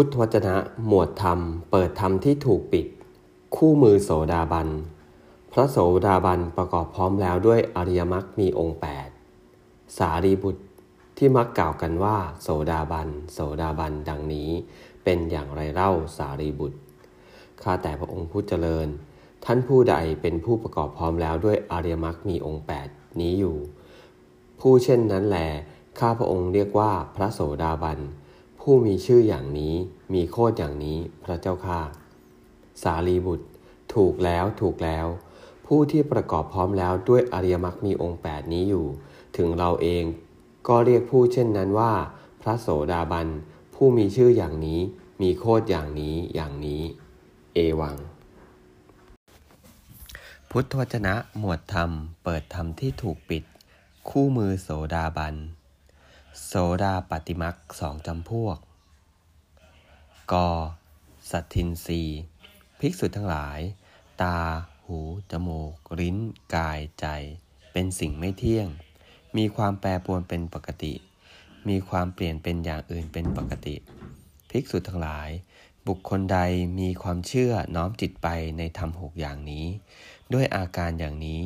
พุทธวจนะหมวดธรรม เปิดธรรมที่ถูกปิด คู่มือโสดาบัน พระโสดาบันประกอบพร้อมแล้วด้วยอริยมรรคมีองค์ 8 สารีบุตรที่มักกล่าวกันว่า โสดาบัน โสดาบันดังนี้เป็นอย่างไรเล่าสารีบุตรข้าแต่พระองค์ผู้เจริญ ท่านผู้ใดเป็นผู้ประกอบพร้อมแล้วด้วยอริยมรรคมีองค์ 8 นี้อยู่ ผู้เช่นนั้นแหลข้าพระองค์เรียกว่าพระโสดาบัน ผู้มีชื่ออย่างนี้มีโคดอย่างนี้พระเจ้าข้าสารีบุตร ถูกแล้วถูกแล้ว ผู้ที่ประกอบพร้อมแล้วด้วยอริยมรรคมีองค์ 8 นี้อยู่ ถึงเราเองก็เรียกผู้เช่นนั้นว่า พระโสดาบัน ผู้มีชื่ออย่างนี้ มีโคดอย่างนี้อย่างนี้ เอวัง พุทธวจนะหมวดธรรม เปิดธรรมที่ถูกปิด คู่มือโสดาบัน โสดาปฏิมักสองจำพวก ก สัตทินรีภิกษุทั้งหลาย ตา หู จมูก ลิ้น กาย ใจ เป็นสิ่งไม่เที่ยง มีความแปรปรวนเป็นปกติ มีความเปลี่ยนเป็นอย่างอื่นเป็นปกติ ภิกษุทั้งหลาย บุคคลใดมีความเชื่อน้อมจิตไปในธรรมหกอย่างนี้ ด้วยอาการอย่างนี้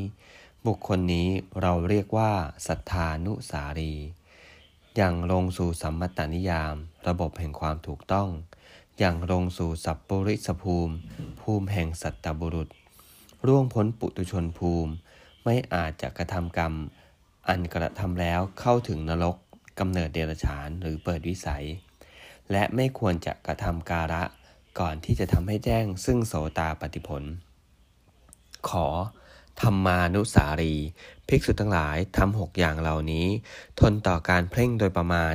บุคคลนี้เราเรียกว่าศรัทธานุสารี อย่างลงสู่สัมมตานิยาม ระบบแห่งความถูกต้อง อย่างลงสู่สัพปริสภูมิ ภูมิแห่งสัตตบุรุษร่วงพ้นปุตุชนภูมิ ไม่อาจจะกระทำกรรม อันกระทำแล้วเข้าถึงนรกกำเนิดเดรัจฉานหรือเปิดวิสัย และไม่ควรจะกระทำการะ ก่อนที่จะทำให้แจ้งซึ่งโสตาปฏิผล ขอ ธรรมานุสารี ภิกษุทั้งหลายทำหกอย่างเหล่านี้ ทนต่อการเพ่งโดยประมาณ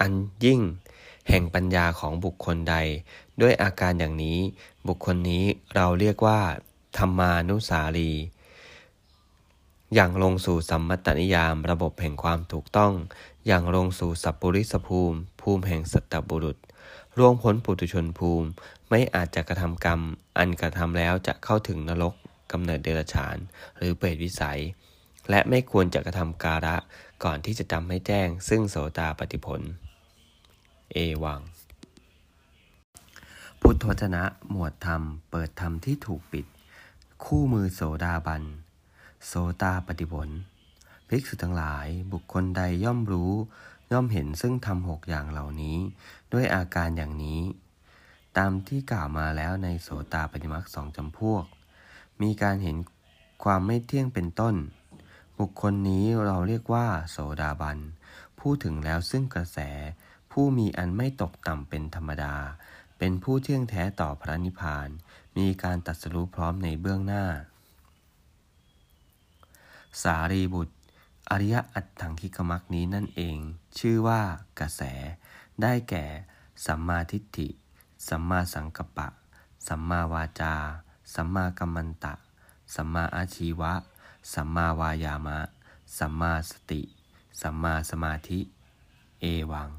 อันยิ่ง แห่งปัญญาของบุคคลใด ด้วยอาการอย่างนี้ บุคคลนี้เราเรียกว่า ธรรมานุสารี อย่างลงสู่สัมมตนิยามระบบแห่งความถูกต้อง อย่างลงสู่สัพปริสภูมิ ภูมิแห่งสัตตบุรุษร่วงพ้นปุตุชนภูมิ ไม่อาจจะกระทำกรรม อันกระทำแล้วจะเข้าถึงนรก กำเนิดเดรัจฉาน หรือเปรตวิสัย และไม่ควรจะกระทำการะก่อนที่จะทำให้แจ้ง ซึ่งโสตาปฏิผล เอวัง พุทธวจนะหมวดธรรม เปิดธรรมที่ถูกปิด คู่มือโสดาบัน โสตาปฏิผลภิกษุทั้งหลายบุคคลใดย่อมรู้ ย่อมเห็นซึ่งทำหกอย่างเหล่านี้ ด้วยอาการอย่างนี้ ตามที่กล่าวมาแล้วในโสตาปฏิมักสองจำพวก มีการเห็นความไม่เที่ยงเป็นต้น บุคคลนี้เราเรียกว่า โสดาบัน ผู้ถึงแล้วซึ่งกระแส ผู้มีอันไม่ตกต่ำเป็นธรรมดา เป็นผู้เที่ยงแท้ต่อพระนิพพาน มีการตัดสรู้พร้อมในเบื้องหน้า สารีบุตร อริยอัตถังคิกมักนี้นั่นเอง ชื่อว่ากระแส ได้แก่ สัมมาทิฏฐิ สัมมาสังกัปปะ สัมมาวาจา สัมมากัมมันตะ สัมมาอาชีวะ สัมมาวายามะ สัมมาสติ สัมมาสมาธิ เอวัง